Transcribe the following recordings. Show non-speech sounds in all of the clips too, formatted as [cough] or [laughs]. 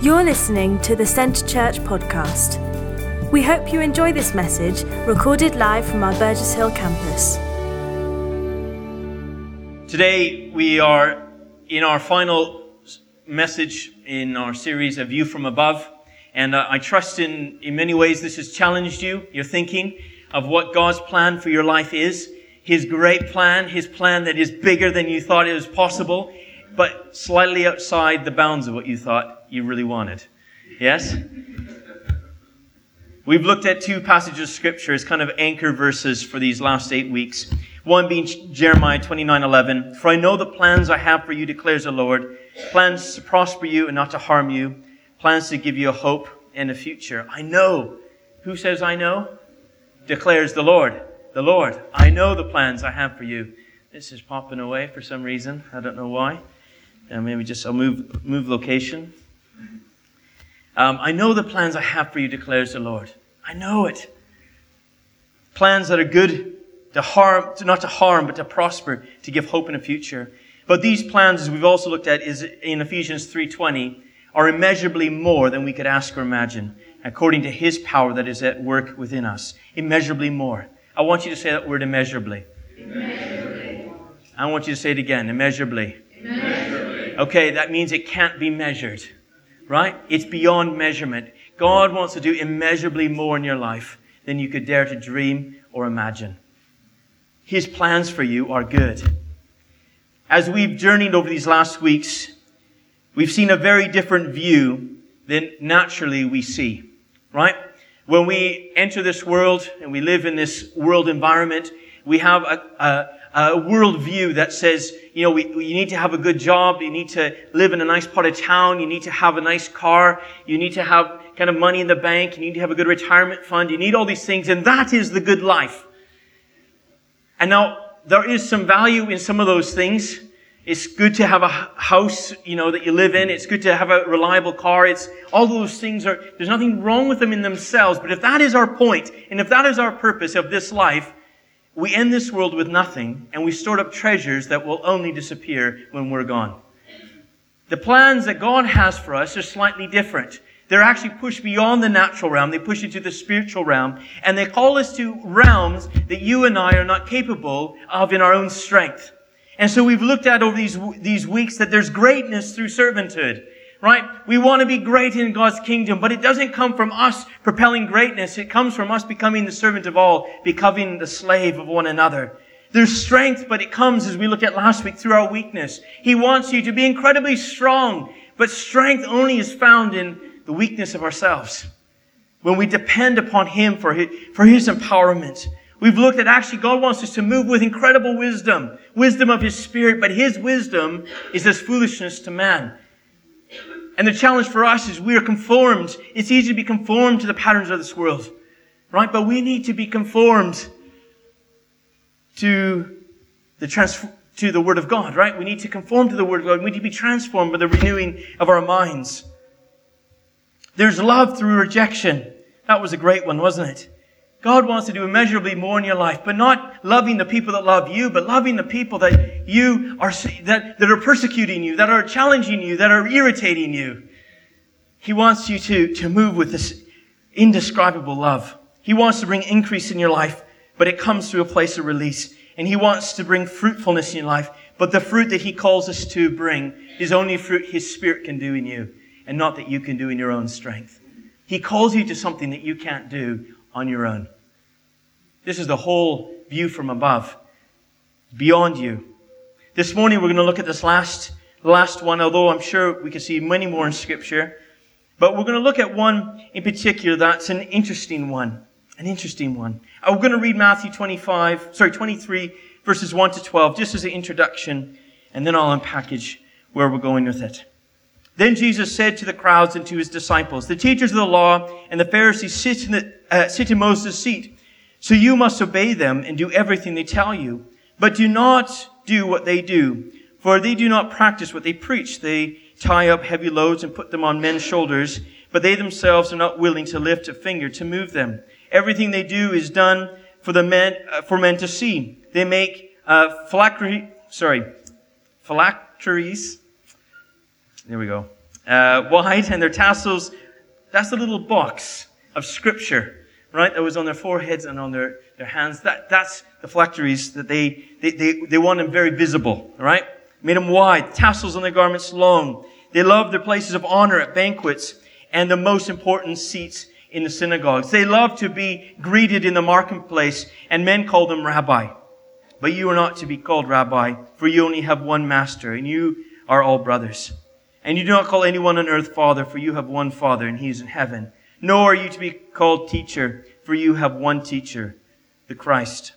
You're listening to the Centre Church podcast. We hope you enjoy this message recorded live from our Burgess Hill campus. Today, we are in our final message in our series, A View from Above. And uh, I trust in, in many ways this has challenged you, your thinking of what God's plan for your life is. His great plan, His plan that is bigger than you thought it was possible, but slightly outside the bounds of what you thought you really wanted. Yes? We've looked at two passages of scripture as kind of anchor verses for these last eight weeks. One being Jeremiah 29 11. For I know the plans I have for you, declares the Lord. Plans to prosper you and not to harm you. Plans to give you a hope and a future. I know. Who says I know? Declares the Lord. The Lord. I know the plans I have for you. This is popping away for some reason. I don't know why. And maybe just I'll move move location. Um, I know the plans I have for you, declares the Lord. I know it. Plans that are good to harm, not to harm, but to prosper, to give hope in a future. But these plans, as we've also looked at, is in Ephesians 3:20, are immeasurably more than we could ask or imagine, according to His power that is at work within us. Immeasurably more. I want you to say that word immeasurably. Immeasurably. I want you to say it again. Immeasurably. Okay, that means it can't be measured right? It's beyond measurement. God wants to do immeasurably more in your life than you could dare to dream or imagine. His plans for you are good. As we've journeyed over these last weeks, we've seen a very different view than naturally we see, right? When we enter this world and we live in this world environment, we have a, a a worldview that says, you know, we, you need to have a good job, you need to live in a nice part of town, you need to have a nice car, you need to have kind of money in the bank, you need to have a good retirement fund, you need all these things, and that is the good life. And now, there is some value in some of those things. It's good to have a house, you know, that you live in. It's good to have a reliable car. It's, all those things are, there's nothing wrong with them in themselves. But if that is our point, and if that is our purpose of this life, we end this world with nothing, and we stored up treasures that will only disappear when we're gone. The plans that God has for us are slightly different. They're actually pushed beyond the natural realm. They push into the spiritual realm. And they call us to realms that you and I are not capable of in our own strength. And so we've looked at over these, these weeks that there's greatness through servanthood right? We want to be great in God's kingdom, but it doesn't come from us propelling greatness. It comes from us becoming the servant of all, becoming the slave of one another. There's strength, but it comes, as we looked at last week, through our weakness. He wants you to be incredibly strong, but strength only is found in the weakness of ourselves. When we depend upon Him for His, for His empowerment. We've looked at actually God wants us to move with incredible wisdom, wisdom of His Spirit, but His wisdom is as foolishness to man. And the challenge for us is we are conformed. It's easy to be conformed to the patterns of this world, right? But we need to be conformed to the trans- to the Word of God, right? We need to conform to the Word of God. We need to be transformed by the renewing of our minds. There's love through rejection. That was a great one, wasn't it? God wants to do immeasurably more in your life, but not loving the people that love you, but loving the people that you are, that, that are persecuting you, that are challenging you, that are irritating you. He wants you to, to move with this indescribable love. He wants to bring increase in your life, but it comes through a place of release. And He wants to bring fruitfulness in your life, but the fruit that He calls us to bring is only fruit His Spirit can do in you, and not that you can do in your own strength. He calls you to something that you can't do on your own. This is the whole view from above, beyond you. This morning we're going to look at this last, last one, although I'm sure we can see many more in scripture. But we're going to look at one in particular that's an interesting one. An interesting one. I'm going to read Matthew 25, sorry, 23 verses 1 to 12 just as an introduction, and then I'll unpackage where we're going with it. Then Jesus said to the crowds and to his disciples, The teachers of the law and the Pharisees sit in, the, uh, sit in Moses' seat. So you must obey them and do everything they tell you. But do not do what they do, for they do not practice what they preach. They tie up heavy loads and put them on men's shoulders, but they themselves are not willing to lift a finger to move them. Everything they do is done for the men, uh, for men to see. They make uh, phylactery, sorry, phylacteries there we go. uh, wide, and their tassels, that's the little box of scripture, right? That was on their foreheads and on their, their hands. That, that's the phylacteries that they, they, they, they want them very visible, right? Made them wide, tassels on their garments long. They loved their places of honor at banquets and the most important seats in the synagogues. They loved to be greeted in the marketplace, and men called them rabbi. But you are not to be called rabbi, for you only have one master, and you are all brothers. And you do not call anyone on earth father, for you have one father, and he is in heaven. Nor are you to be called teacher, for you have one teacher, the Christ.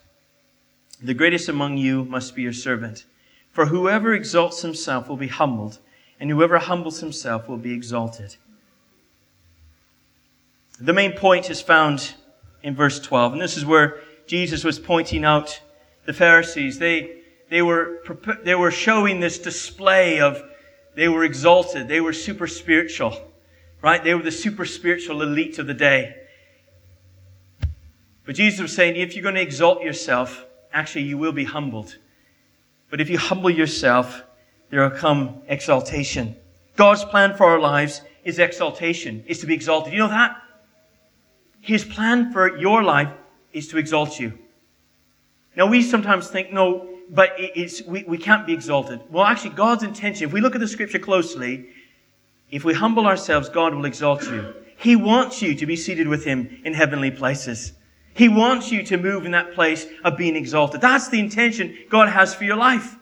The greatest among you must be your servant. For whoever exalts himself will be humbled, and whoever humbles himself will be exalted. The main point is found in verse 12, and this is where Jesus was pointing out the Pharisees. They, they, were, they were showing this display of they were exalted, they were super spiritual, right? They were the super spiritual elite of the day. But Jesus was saying, if you're going to exalt yourself, actually you will be humbled. But if you humble yourself, there will come exaltation. God's plan for our lives is exaltation, is to be exalted. You know that? His plan for your life is to exalt you. Now, we sometimes think, no, but it's, we, we can't be exalted. Well, actually, God's intention, if we look at the scripture closely, if we humble ourselves, God will exalt you. He wants you to be seated with Him in heavenly places. He wants you to move in that place of being exalted. That's the intention God has for your life.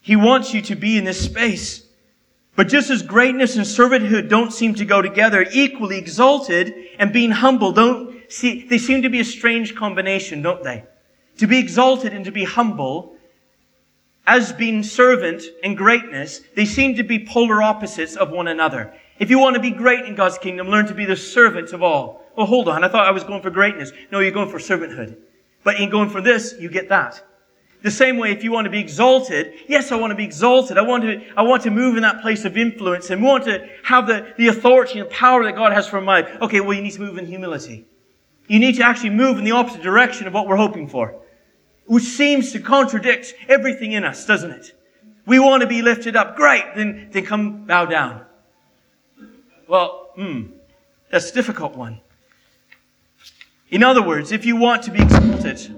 He wants you to be in this space. But just as greatness and servanthood don't seem to go together, equally exalted and being humble don't see, they seem to be a strange combination, don't they? To be exalted and to be humble, as being servant and greatness, they seem to be polar opposites of one another. If you want to be great in God's kingdom, learn to be the servant of all. Well, hold on. I thought I was going for greatness. No, you're going for servanthood. But in going for this, you get that. The same way, if you want to be exalted, yes, I want to be exalted. I want to, I want to move in that place of influence and want to have the, the authority and power that God has for my life. Okay, well, you need to move in humility. You need to actually move in the opposite direction of what we're hoping for which seems to contradict everything in us, doesn't it? We want to be lifted up. Great. Then, then come bow down. Well, hmm, that's a difficult one. In other words, if you want to be exalted,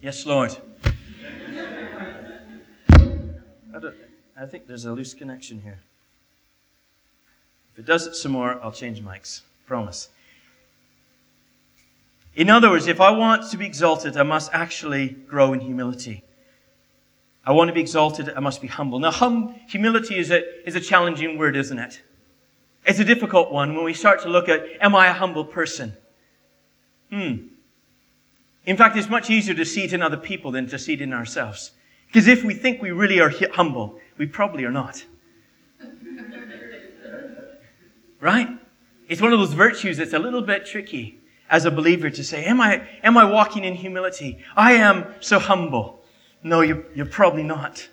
yes, Lord. I, I think there's a loose connection here. If it does it some more, I'll change mics. Promise. In other words, if I want to be exalted, I must actually grow in humility. I want to be exalted, I must be humble. Now, hum, humility is a, is a challenging word, isn't it? It's a difficult one when we start to look at, am I a humble person? Hmm. In fact, it's much easier to see it in other people than to see it in ourselves. Because if we think we really are humble, we probably are not. [laughs] right? It's one of those virtues that's a little bit tricky as a believer to say, am I, am I walking in humility? I am so humble. No, you're, you're probably not.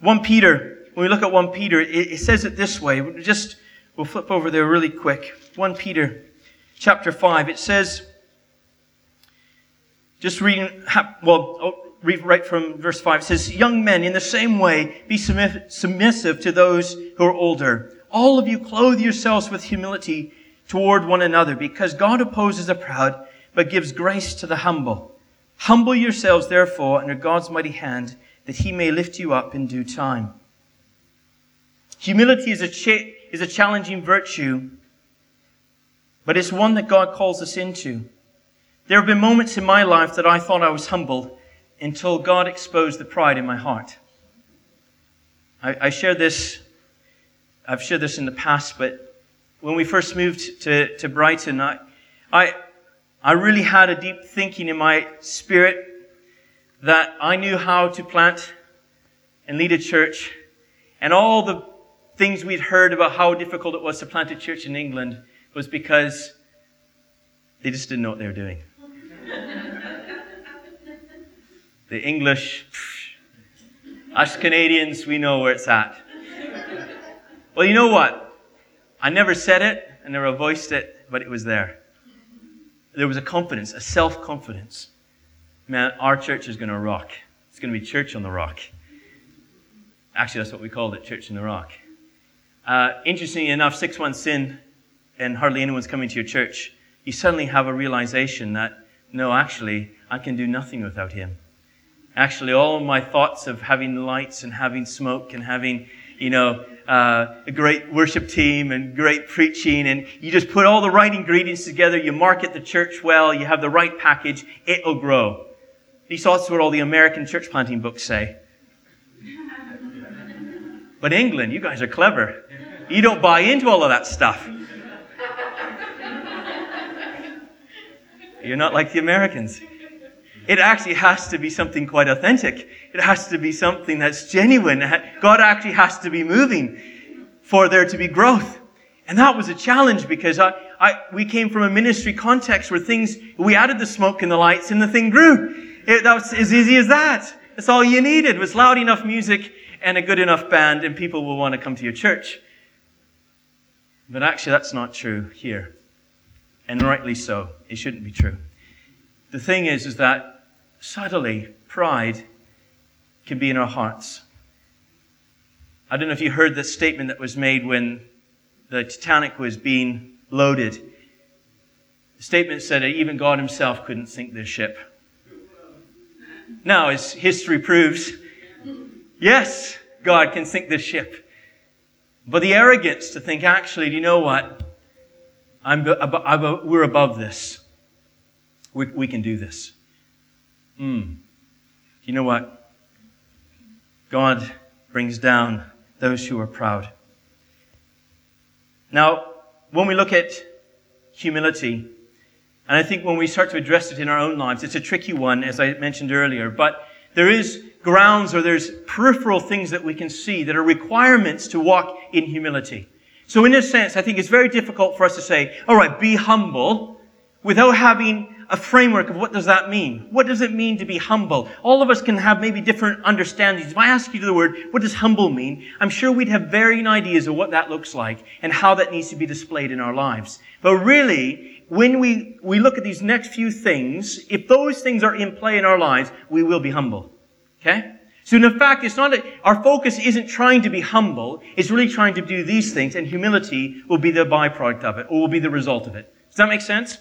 1 Peter, when we look at 1 Peter, it, it says it this way. We'll just, we'll flip over there really quick. 1 Peter chapter 5, it says, just reading, well, oh, read right from verse 5. It says, Young men, in the same way, be submissive to those who are older. All of you clothe yourselves with humility toward one another because God opposes the proud, but gives grace to the humble. Humble yourselves, therefore, under God's mighty hand, that he may lift you up in due time. Humility is a, cha- is a challenging virtue, but it's one that God calls us into. There have been moments in my life that I thought I was humble until God exposed the pride in my heart. I, I share this, I've shared this in the past, but when we first moved to, to Brighton, I, I, I really had a deep thinking in my spirit that I knew how to plant and lead a church. And all the things we'd heard about how difficult it was to plant a church in England was because they just didn't know what they were doing. [laughs] the English, us Canadians, we know where it's at. Well, you know what? I never said it, I never voiced it, but it was there. There was a confidence, a self confidence. Man, our church is going to rock. It's going to be church on the rock. Actually, that's what we called it, Church in the Rock. Uh, interestingly enough, six months in, and hardly anyone's coming to your church, you suddenly have a realization that, no, actually, I can do nothing without Him. Actually, all my thoughts of having lights and having smoke and having, you know, uh, a great worship team and great preaching, and you just put all the right ingredients together, you market the church well, you have the right package, it'll grow. These thoughts what all the American church planting books say. But England, you guys are clever. You don't buy into all of that stuff. You're not like the Americans. It actually has to be something quite authentic. It has to be something that's genuine. God actually has to be moving for there to be growth. And that was a challenge because I, I, we came from a ministry context where things, we added the smoke and the lights and the thing grew. It, that was as easy as that. That's all you needed was loud enough music and a good enough band and people will want to come to your church. But actually that's not true here. And rightly so. It shouldn't be true. The thing is, is that subtly pride can be in our hearts. I don't know if you heard the statement that was made when the Titanic was being loaded. The statement said that even God himself couldn't sink this ship. Now, as history proves, yes, God can sink this ship. But the arrogance to think, actually, do you know what? I'm, we're above this. We, we can do this. Mm. Do you know what? God brings down those who are proud. Now, when we look at humility, and I think when we start to address it in our own lives, it's a tricky one, as I mentioned earlier, but there is grounds or there's peripheral things that we can see that are requirements to walk in humility. So in a sense, I think it's very difficult for us to say, all right, be humble without having a framework of what does that mean? What does it mean to be humble? All of us can have maybe different understandings. If I ask you the word, what does humble mean? I'm sure we'd have varying ideas of what that looks like and how that needs to be displayed in our lives. But really, when we, we look at these next few things, if those things are in play in our lives, we will be humble. Okay? So in fact, it's not our focus isn't trying to be humble, it's really trying to do these things, and humility will be the byproduct of it, or will be the result of it. Does that make sense?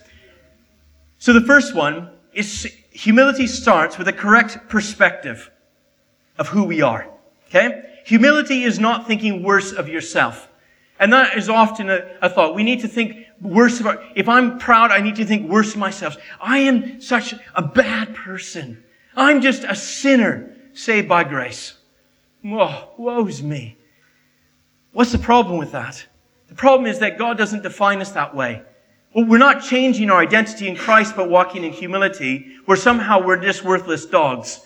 So the first one is humility starts with a correct perspective of who we are. Okay? Humility is not thinking worse of yourself. And that is often a, a thought. We need to think worse of our, if I'm proud, I need to think worse of myself. I am such a bad person. I'm just a sinner saved by grace. Woe's me. What's the problem with that? The problem is that God doesn't define us that way. We're not changing our identity in Christ, but walking in humility, where somehow we're just worthless dogs.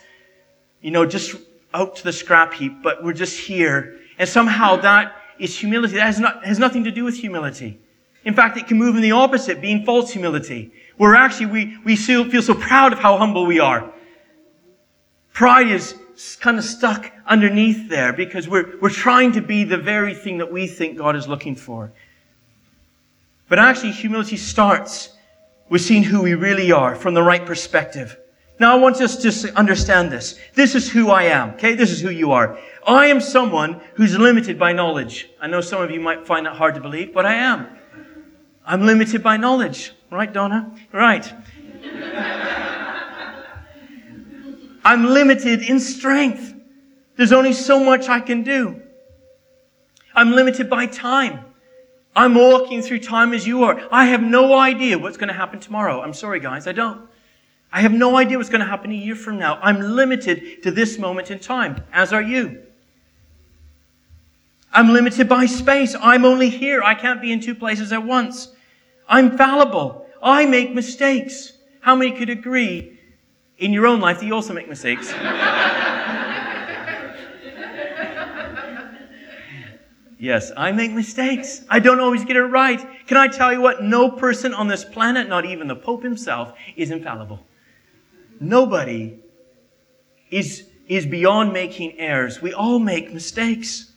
You know, just out to the scrap heap, but we're just here. And somehow that is humility. That has, not, has nothing to do with humility. In fact, it can move in the opposite, being false humility, where actually we, we feel so proud of how humble we are. Pride is kind of stuck underneath there because we're, we're trying to be the very thing that we think God is looking for. But actually, humility starts with seeing who we really are from the right perspective. Now, I want us to understand this. This is who I am, okay? This is who you are. I am someone who's limited by knowledge. I know some of you might find that hard to believe, but I am. I'm limited by knowledge. Right, Donna? Right. [laughs] I'm limited in strength. There's only so much I can do. I'm limited by time. I'm walking through time as you are. I have no idea what's going to happen tomorrow. I'm sorry, guys, I don't. I have no idea what's going to happen a year from now. I'm limited to this moment in time, as are you. I'm limited by space. I'm only here. I can't be in two places at once. I'm fallible. I make mistakes. How many could agree in your own life that you also make mistakes? [laughs] Yes, I make mistakes. I don't always get it right. Can I tell you what? No person on this planet, not even the Pope himself, is infallible. Nobody is, is beyond making errors. We all make mistakes.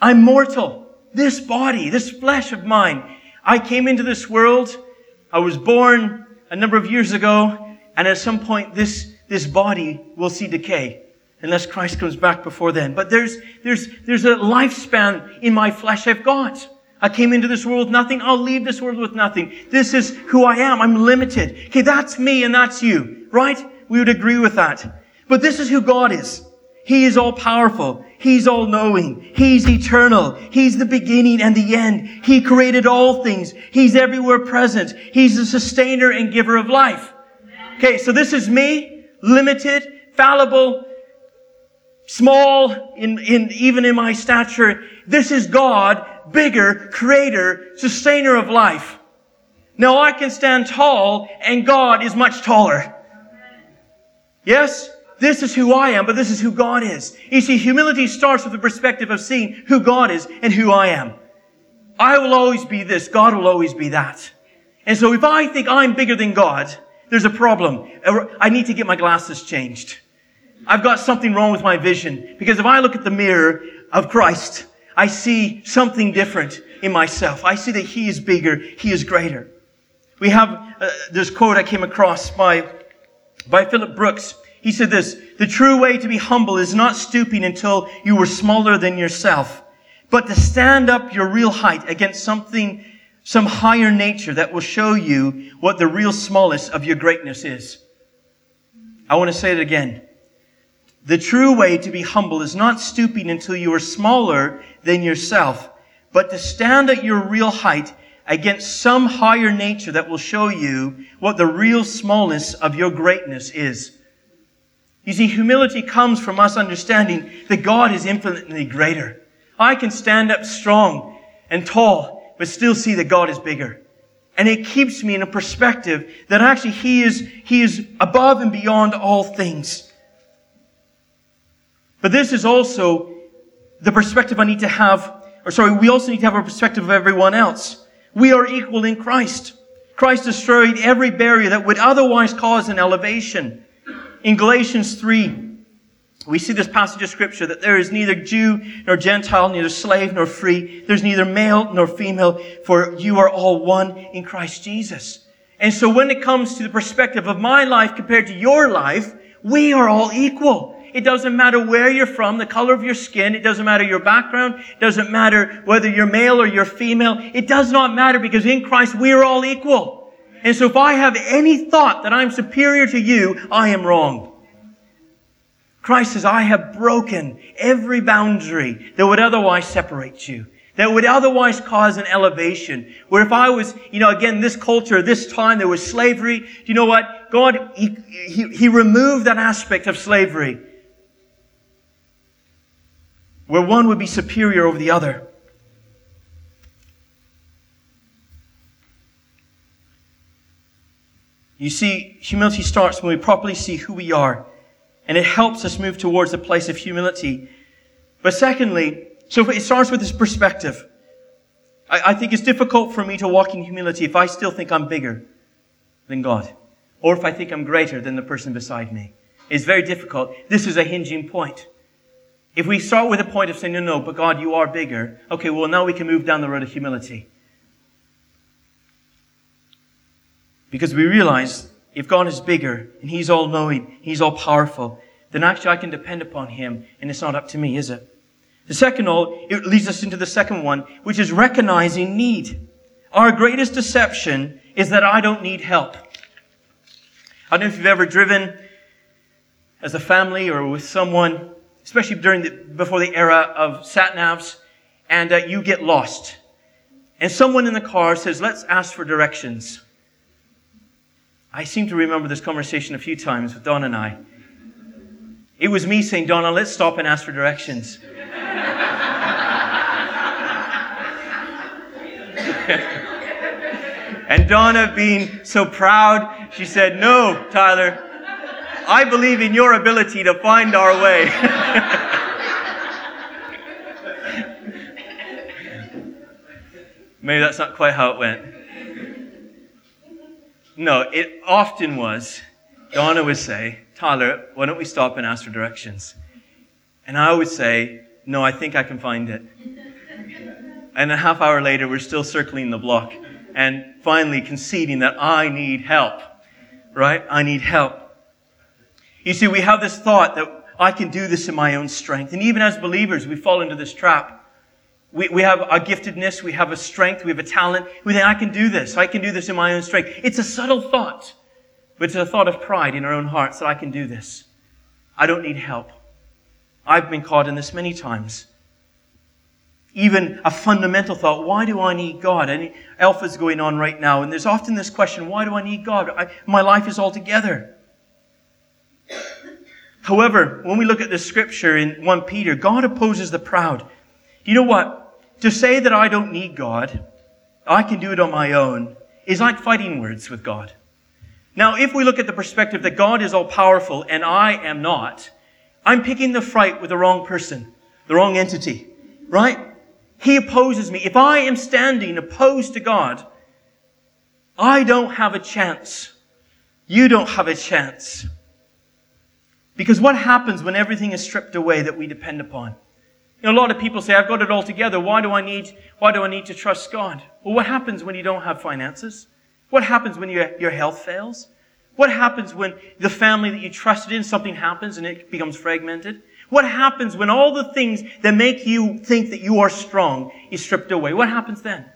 I'm mortal. This body, this flesh of mine. I came into this world. I was born a number of years ago, and at some point, this, this body will see decay. Unless Christ comes back before then. But there's, there's, there's a lifespan in my flesh I've got. I came into this world with nothing. I'll leave this world with nothing. This is who I am. I'm limited. Okay, that's me and that's you, right? We would agree with that. But this is who God is. He is all powerful. He's all knowing. He's eternal. He's the beginning and the end. He created all things. He's everywhere present. He's the sustainer and giver of life. Okay, so this is me, limited, fallible, small in, in even in my stature. This is God, bigger, creator, sustainer of life. Now I can stand tall and God is much taller. Yes? This is who I am, but this is who God is. You see, humility starts with the perspective of seeing who God is and who I am. I will always be this. God will always be that. And so if I think I'm bigger than God, there's a problem. I need to get my glasses changed. I've got something wrong with my vision. Because if I look at the mirror of Christ, I see something different in myself. I see that He is bigger. He is greater. We have uh, this quote I came across by, by Philip Brooks. He said this, the true way to be humble is not stooping until you were smaller than yourself, but to stand up your real height against something, some higher nature that will show you what the real smallness of your greatness is. I want to say it again. The true way to be humble is not stooping until you are smaller than yourself, but to stand at your real height against some higher nature that will show you what the real smallness of your greatness is. You see, humility comes from us understanding that God is infinitely greater. I can stand up strong and tall, but still see that God is bigger. And it keeps me in a perspective that actually He is, He is above and beyond all things. But this is also the perspective I need to have, or sorry, we also need to have a perspective of everyone else. We are equal in Christ. Christ destroyed every barrier that would otherwise cause an elevation. In Galatians 3, we see this passage of scripture that there is neither Jew nor Gentile, neither slave nor free. There's neither male nor female, for you are all one in Christ Jesus. And so when it comes to the perspective of my life compared to your life, we are all equal. It doesn't matter where you're from, the color of your skin. It doesn't matter your background. It doesn't matter whether you're male or you're female. It does not matter because in Christ we are all equal. And so if I have any thought that I'm superior to you, I am wrong. Christ says, I have broken every boundary that would otherwise separate you, that would otherwise cause an elevation. Where if I was, you know, again, this culture, this time, there was slavery. Do you know what? God, he, he, he removed that aspect of slavery where one would be superior over the other. You see, humility starts when we properly see who we are, and it helps us move towards a place of humility. But secondly, so it starts with this perspective. I, I think it's difficult for me to walk in humility if I still think I'm bigger than God, or if I think I'm greater than the person beside me. It's very difficult. This is a hinging point. If we start with a point of saying, no, no, but God, you are bigger, okay, well, now we can move down the road of humility. Because we realize if God is bigger and He's all knowing, He's all powerful, then actually I can depend upon Him and it's not up to me, is it? The second all, it leads us into the second one, which is recognizing need. Our greatest deception is that I don't need help. I don't know if you've ever driven as a family or with someone, especially during the, before the era of sat navs, and uh, you get lost. And someone in the car says, let's ask for directions. I seem to remember this conversation a few times with Don and I. It was me saying, Donna, let's stop and ask for directions. [laughs] and Donna, being so proud, she said, No, Tyler, I believe in your ability to find our way. Maybe that's not quite how it went. No, it often was. Donna would say, Tyler, why don't we stop and ask for directions? And I would say, no, I think I can find it. And a half hour later, we're still circling the block and finally conceding that I need help. Right? I need help. You see, we have this thought that I can do this in my own strength. And even as believers, we fall into this trap. We, we have a giftedness, we have a strength, we have a talent. We think, I can do this. I can do this in my own strength. It's a subtle thought, but it's a thought of pride in our own hearts that I can do this. I don't need help. I've been caught in this many times. Even a fundamental thought, why do I need God? And Alpha's going on right now, and there's often this question, why do I need God? I, my life is all together. However, when we look at the scripture in 1 Peter, God opposes the proud. You know what? To say that I don't need God, I can do it on my own, is like fighting words with God. Now, if we look at the perspective that God is all powerful and I am not, I'm picking the fight with the wrong person, the wrong entity, right? He opposes me. If I am standing opposed to God, I don't have a chance. You don't have a chance. Because what happens when everything is stripped away that we depend upon? You know, a lot of people say, I've got it all together. Why do I need, why do I need to trust God? Well, what happens when you don't have finances? What happens when your, your health fails? What happens when the family that you trusted in, something happens and it becomes fragmented? What happens when all the things that make you think that you are strong is stripped away? What happens then?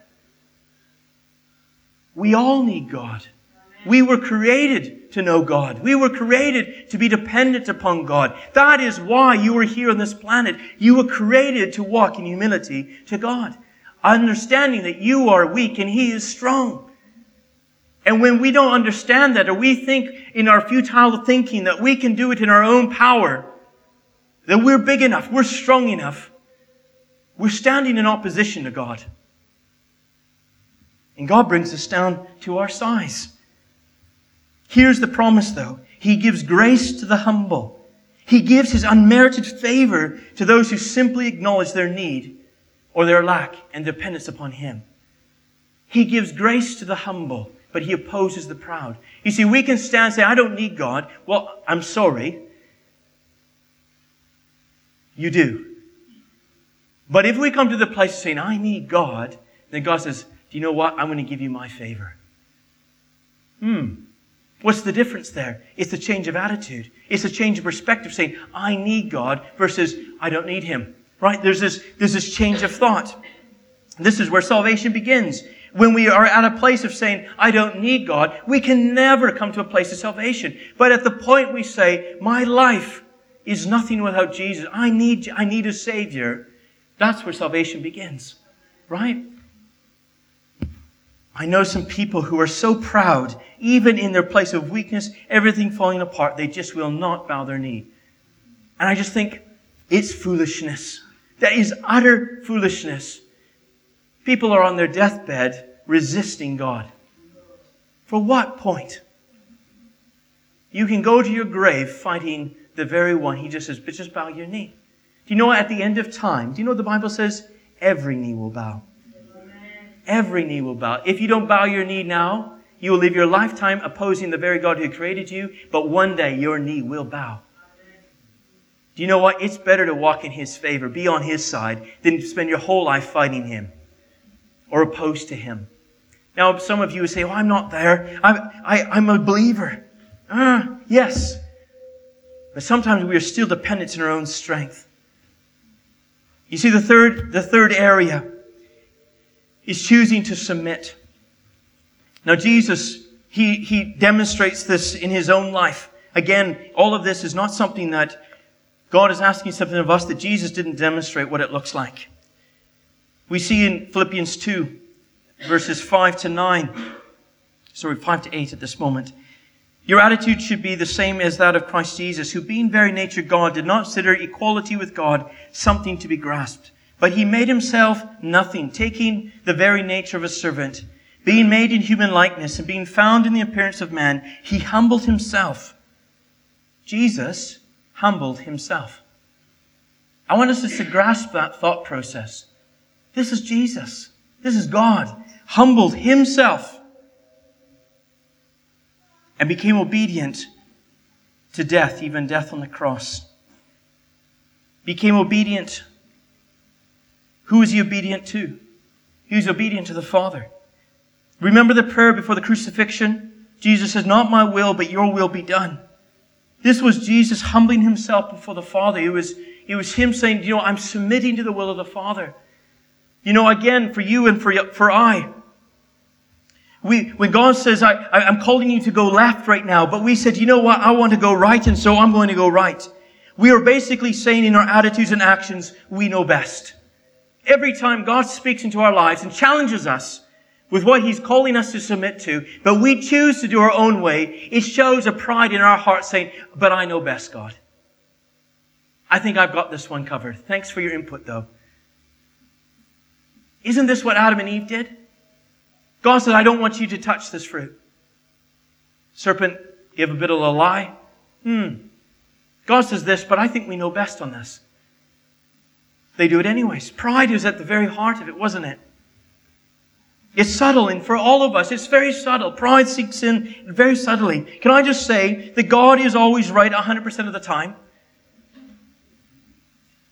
We all need God. We were created to know God. We were created to be dependent upon God. That is why you are here on this planet. You were created to walk in humility to God, understanding that you are weak and He is strong. And when we don't understand that, or we think in our futile thinking that we can do it in our own power, that we're big enough, we're strong enough, we're standing in opposition to God. And God brings us down to our size. Here's the promise though. He gives grace to the humble. He gives his unmerited favor to those who simply acknowledge their need or their lack and dependence upon him. He gives grace to the humble, but he opposes the proud. You see, we can stand and say, I don't need God. Well, I'm sorry. You do. But if we come to the place of saying, I need God, then God says, Do you know what? I'm going to give you my favor. Hmm. What's the difference there? It's a change of attitude. It's a change of perspective saying, I need God versus I don't need Him. Right? There's this, there's this change of thought. This is where salvation begins. When we are at a place of saying, I don't need God, we can never come to a place of salvation. But at the point we say, my life is nothing without Jesus. I need, I need a Savior. That's where salvation begins. Right? I know some people who are so proud, even in their place of weakness, everything falling apart, they just will not bow their knee. And I just think it's foolishness. That is utter foolishness. People are on their deathbed resisting God. For what point? You can go to your grave fighting the very one he just says, but just bow your knee. Do you know at the end of time, do you know what the Bible says? Every knee will bow. Every knee will bow. If you don't bow your knee now, you will live your lifetime opposing the very God who created you, but one day your knee will bow. Do you know what? It's better to walk in His favor, be on His side, than to spend your whole life fighting Him or opposed to Him. Now, some of you say, "Oh, I'm not there. I'm, I, I'm a believer." Ah, yes. But sometimes we are still dependent on our own strength. You see, the third, the third area is choosing to submit. Now, Jesus, he, he demonstrates this in his own life. Again, all of this is not something that God is asking something of us that Jesus didn't demonstrate what it looks like. We see in Philippians 2, verses 5 to 9, sorry, 5 to 8 at this moment. Your attitude should be the same as that of Christ Jesus, who being very nature God did not consider equality with God something to be grasped but he made himself nothing, taking the very nature of a servant. Being made in human likeness and being found in the appearance of man, he humbled himself. Jesus humbled himself. I want us to grasp that thought process. This is Jesus. This is God. Humbled himself and became obedient to death, even death on the cross. Became obedient who is he obedient to? He was obedient to the Father. Remember the prayer before the crucifixion? Jesus says, Not my will, but your will be done. This was Jesus humbling himself before the Father. It was, it was him saying, you know, I'm submitting to the will of the Father. You know, again, for you and for, for I. We, when God says, I, I, I'm calling you to go left right now, but we said, you know what? I want to go right, and so I'm going to go right. We are basically saying in our attitudes and actions, we know best. Every time God speaks into our lives and challenges us with what He's calling us to submit to, but we choose to do our own way, it shows a pride in our heart saying, but I know best, God. I think I've got this one covered. Thanks for your input, though. Isn't this what Adam and Eve did? God said, I don't want you to touch this fruit. Serpent gave a bit of a lie. Hmm. God says this, but I think we know best on this. They do it anyways. Pride is at the very heart of it, wasn't it? It's subtle, and for all of us, it's very subtle. Pride seeks in very subtly. Can I just say that God is always right 100% of the time?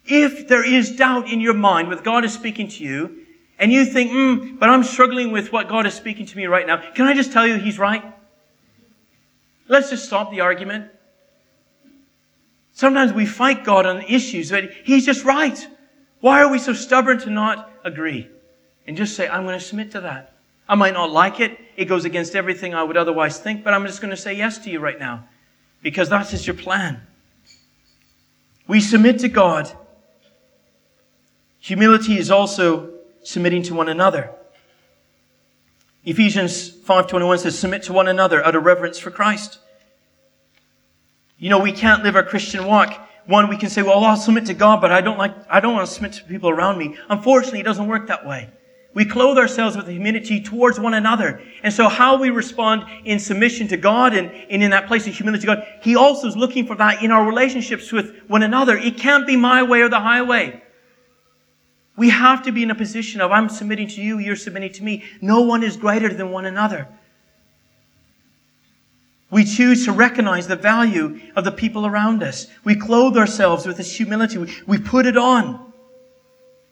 If there is doubt in your mind with God is speaking to you, and you think, hmm, but I'm struggling with what God is speaking to me right now, can I just tell you He's right? Let's just stop the argument. Sometimes we fight God on issues, but He's just right. Why are we so stubborn to not agree? And just say, I'm going to submit to that. I might not like it. It goes against everything I would otherwise think, but I'm just going to say yes to you right now because that is your plan. We submit to God. Humility is also submitting to one another. Ephesians 5:21 says submit to one another out of reverence for Christ. You know, we can't live our Christian walk. One, we can say, well, I'll submit to God, but I don't like, I don't want to submit to people around me. Unfortunately, it doesn't work that way. We clothe ourselves with humility towards one another. And so how we respond in submission to God and, and in that place of humility to God, He also is looking for that in our relationships with one another. It can't be my way or the highway. We have to be in a position of, I'm submitting to you, you're submitting to me. No one is greater than one another. We choose to recognize the value of the people around us. We clothe ourselves with this humility. We, put it on.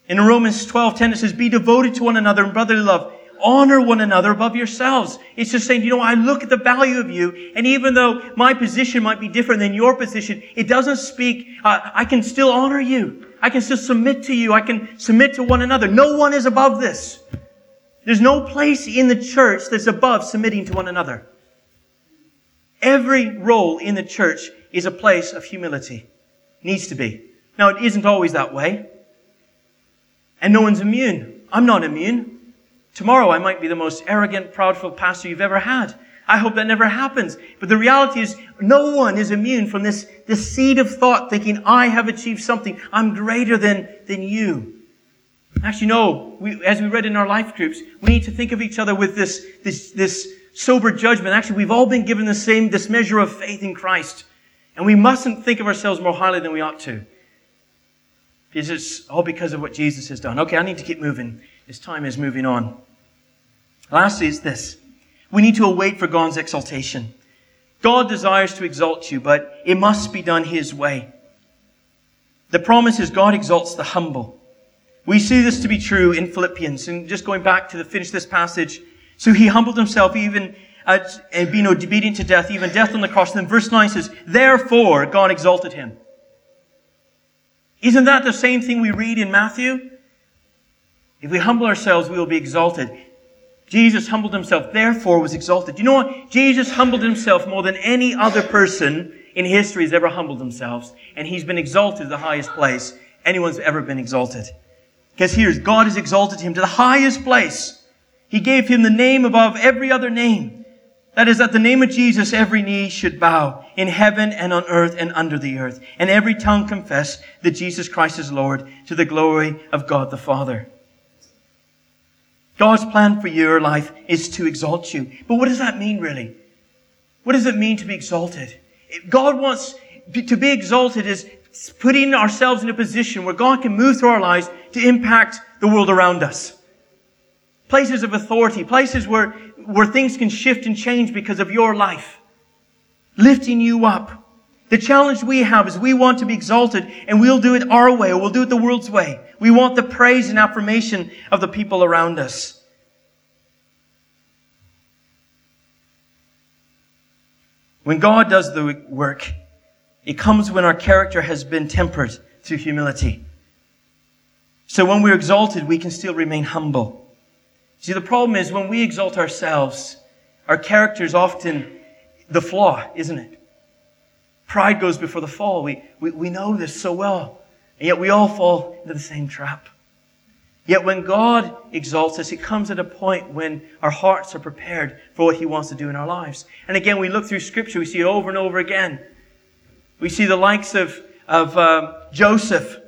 In Romans 12, 10, it says, Be devoted to one another in brotherly love. Honor one another above yourselves. It's just saying, you know, I look at the value of you, and even though my position might be different than your position, it doesn't speak, uh, I can still honor you. I can still submit to you. I can submit to one another. No one is above this. There's no place in the church that's above submitting to one another. Every role in the church is a place of humility. Needs to be. Now, it isn't always that way. And no one's immune. I'm not immune. Tomorrow I might be the most arrogant, proudful pastor you've ever had. I hope that never happens. But the reality is, no one is immune from this, this seed of thought thinking, I have achieved something. I'm greater than, than you. Actually, no. We, as we read in our life groups, we need to think of each other with this, this, this sober judgment. Actually, we've all been given the same, this measure of faith in Christ. And we mustn't think of ourselves more highly than we ought to. Because it's all because of what Jesus has done. Okay, I need to keep moving. This time is moving on. Lastly, is this. We need to await for God's exaltation. God desires to exalt you, but it must be done His way. The promise is God exalts the humble. We see this to be true in Philippians. And just going back to the finish this passage. So he humbled himself even at, and being obedient to death, even death on the cross. And then verse 9 says, Therefore God exalted him. Isn't that the same thing we read in Matthew? If we humble ourselves, we will be exalted. Jesus humbled himself, therefore was exalted. You know what? Jesus humbled himself more than any other person in history has ever humbled themselves. And he's been exalted to the highest place anyone's ever been exalted. Because here's, God has exalted him to the highest place. He gave him the name above every other name. That is, at the name of Jesus, every knee should bow in heaven and on earth and under the earth, and every tongue confess that Jesus Christ is Lord to the glory of God the Father. God's plan for your life is to exalt you. But what does that mean, really? What does it mean to be exalted? God wants to be exalted is putting ourselves in a position where God can move through our lives to impact the world around us. Places of authority, places where, where things can shift and change because of your life. Lifting you up. The challenge we have is we want to be exalted and we'll do it our way or we'll do it the world's way. We want the praise and affirmation of the people around us. When God does the work, It comes when our character has been tempered through humility. So when we're exalted, we can still remain humble. See, the problem is when we exalt ourselves, our character is often the flaw, isn't it? Pride goes before the fall. We, we, we know this so well. And yet we all fall into the same trap. Yet when God exalts us, it comes at a point when our hearts are prepared for what He wants to do in our lives. And again, we look through Scripture, we see it over and over again. We see the likes of, of um, Joseph.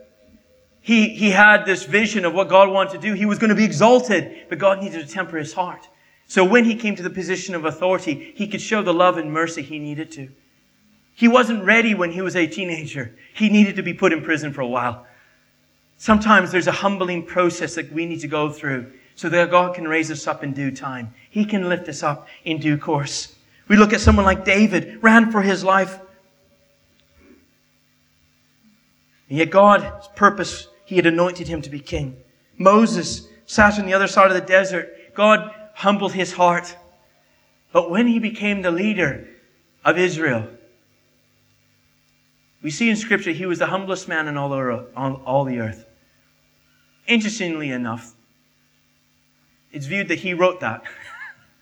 He, he had this vision of what God wanted to do. He was going to be exalted, but God needed to temper his heart. So when he came to the position of authority, he could show the love and mercy he needed to. He wasn't ready when he was a teenager. He needed to be put in prison for a while. Sometimes there's a humbling process that we need to go through so that God can raise us up in due time. He can lift us up in due course. We look at someone like David, ran for his life. And yet God's purpose, he had anointed him to be king. Moses sat on the other side of the desert. God humbled his heart. But when he became the leader of Israel, we see in Scripture he was the humblest man in all the, on all the earth. Interestingly enough, it's viewed that he wrote that.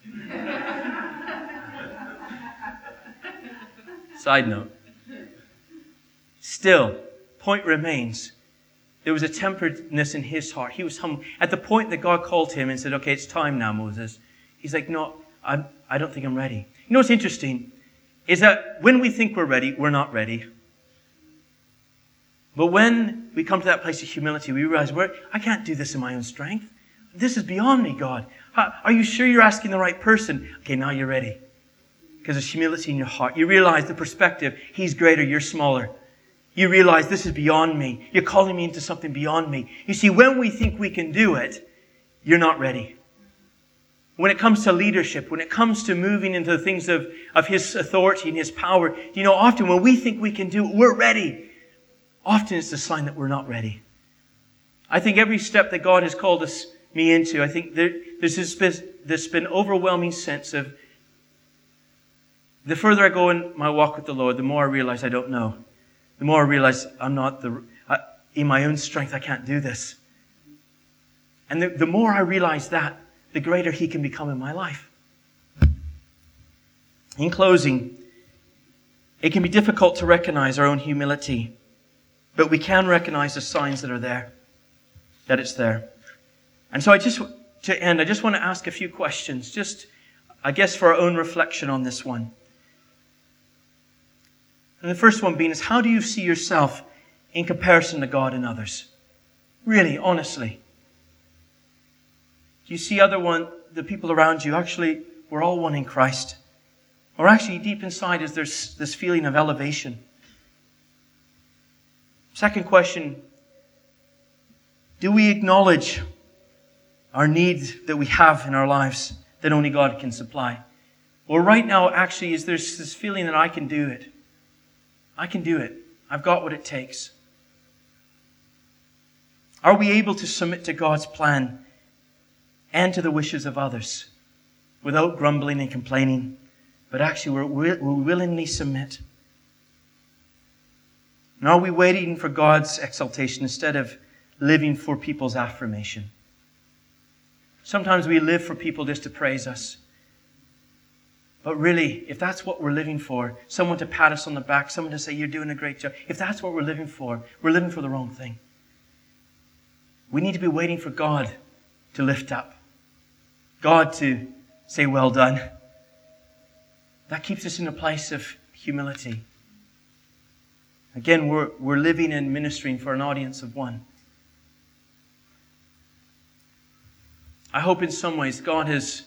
[laughs] Side note. Still, point remains. There was a temperedness in his heart. He was humble. At the point that God called him and said, Okay, it's time now, Moses, he's like, No, I'm, I don't think I'm ready. You know what's interesting? Is that when we think we're ready, we're not ready. But when we come to that place of humility, we realize, we're, I can't do this in my own strength. This is beyond me, God. Are you sure you're asking the right person? Okay, now you're ready. Because there's humility in your heart. You realize the perspective. He's greater, you're smaller. You realize this is beyond me. You're calling me into something beyond me. You see, when we think we can do it, you're not ready. When it comes to leadership, when it comes to moving into the things of, of His authority and His power, you know, often when we think we can do it, we're ready often it's a sign that we're not ready. I think every step that God has called us, me into, I think there, there's this, this been overwhelming sense of the further I go in my walk with the Lord, the more I realize I don't know. The more I realize I'm not the, I, in my own strength, I can't do this. And the, the more I realize that, the greater He can become in my life. In closing, it can be difficult to recognize our own humility but we can recognize the signs that are there, that it's there. And so I just, to end, I just want to ask a few questions, just, I guess, for our own reflection on this one. And the first one being is how do you see yourself in comparison to God and others? Really, honestly. Do you see other one, the people around you, actually, we're all one in Christ? Or actually, deep inside, is there this feeling of elevation? Second question Do we acknowledge our needs that we have in our lives that only God can supply? Or right now, actually, is there this feeling that I can do it? I can do it. I've got what it takes. Are we able to submit to God's plan and to the wishes of others without grumbling and complaining? But actually, we're, we willingly submit. And are we waiting for God's exaltation instead of living for people's affirmation? Sometimes we live for people just to praise us. But really, if that's what we're living for, someone to pat us on the back, someone to say, You're doing a great job, if that's what we're living for, we're living for the wrong thing. We need to be waiting for God to lift up, God to say, Well done. That keeps us in a place of humility. Again, we're, we're living and ministering for an audience of one. I hope in some ways God is,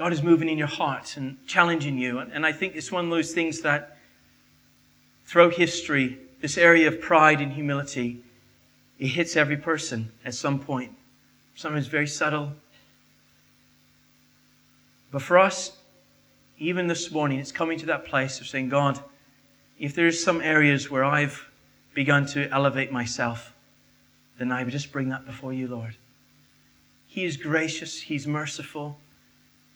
God is moving in your heart and challenging you. And I think it's one of those things that throughout history, this area of pride and humility, it hits every person at some point. Sometimes very subtle. But for us, even this morning, it's coming to that place of saying, God, if there's some areas where I've begun to elevate myself, then I would just bring that before you, Lord. He is gracious, He's merciful,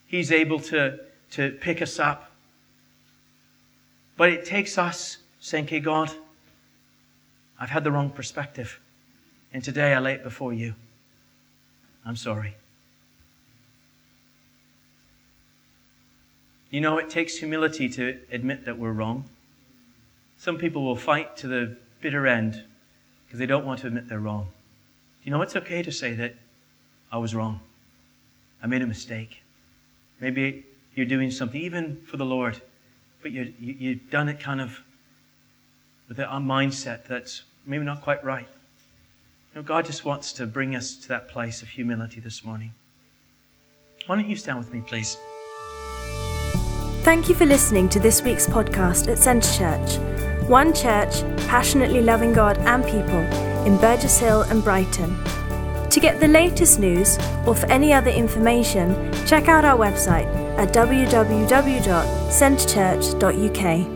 He's able to, to pick us up. But it takes us saying, okay, God, I've had the wrong perspective. And today I lay it before you. I'm sorry. You know, it takes humility to admit that we're wrong. Some people will fight to the bitter end because they don't want to admit they're wrong. You know, it's okay to say that I was wrong. I made a mistake. Maybe you're doing something, even for the Lord, but you, you, you've done it kind of with a mindset that's maybe not quite right. You know, God just wants to bring us to that place of humility this morning. Why don't you stand with me, please? Thank you for listening to this week's podcast at Centre Church. One church passionately loving God and people in Burgess Hill and Brighton. To get the latest news or for any other information, check out our website at www.centrechurch.uk.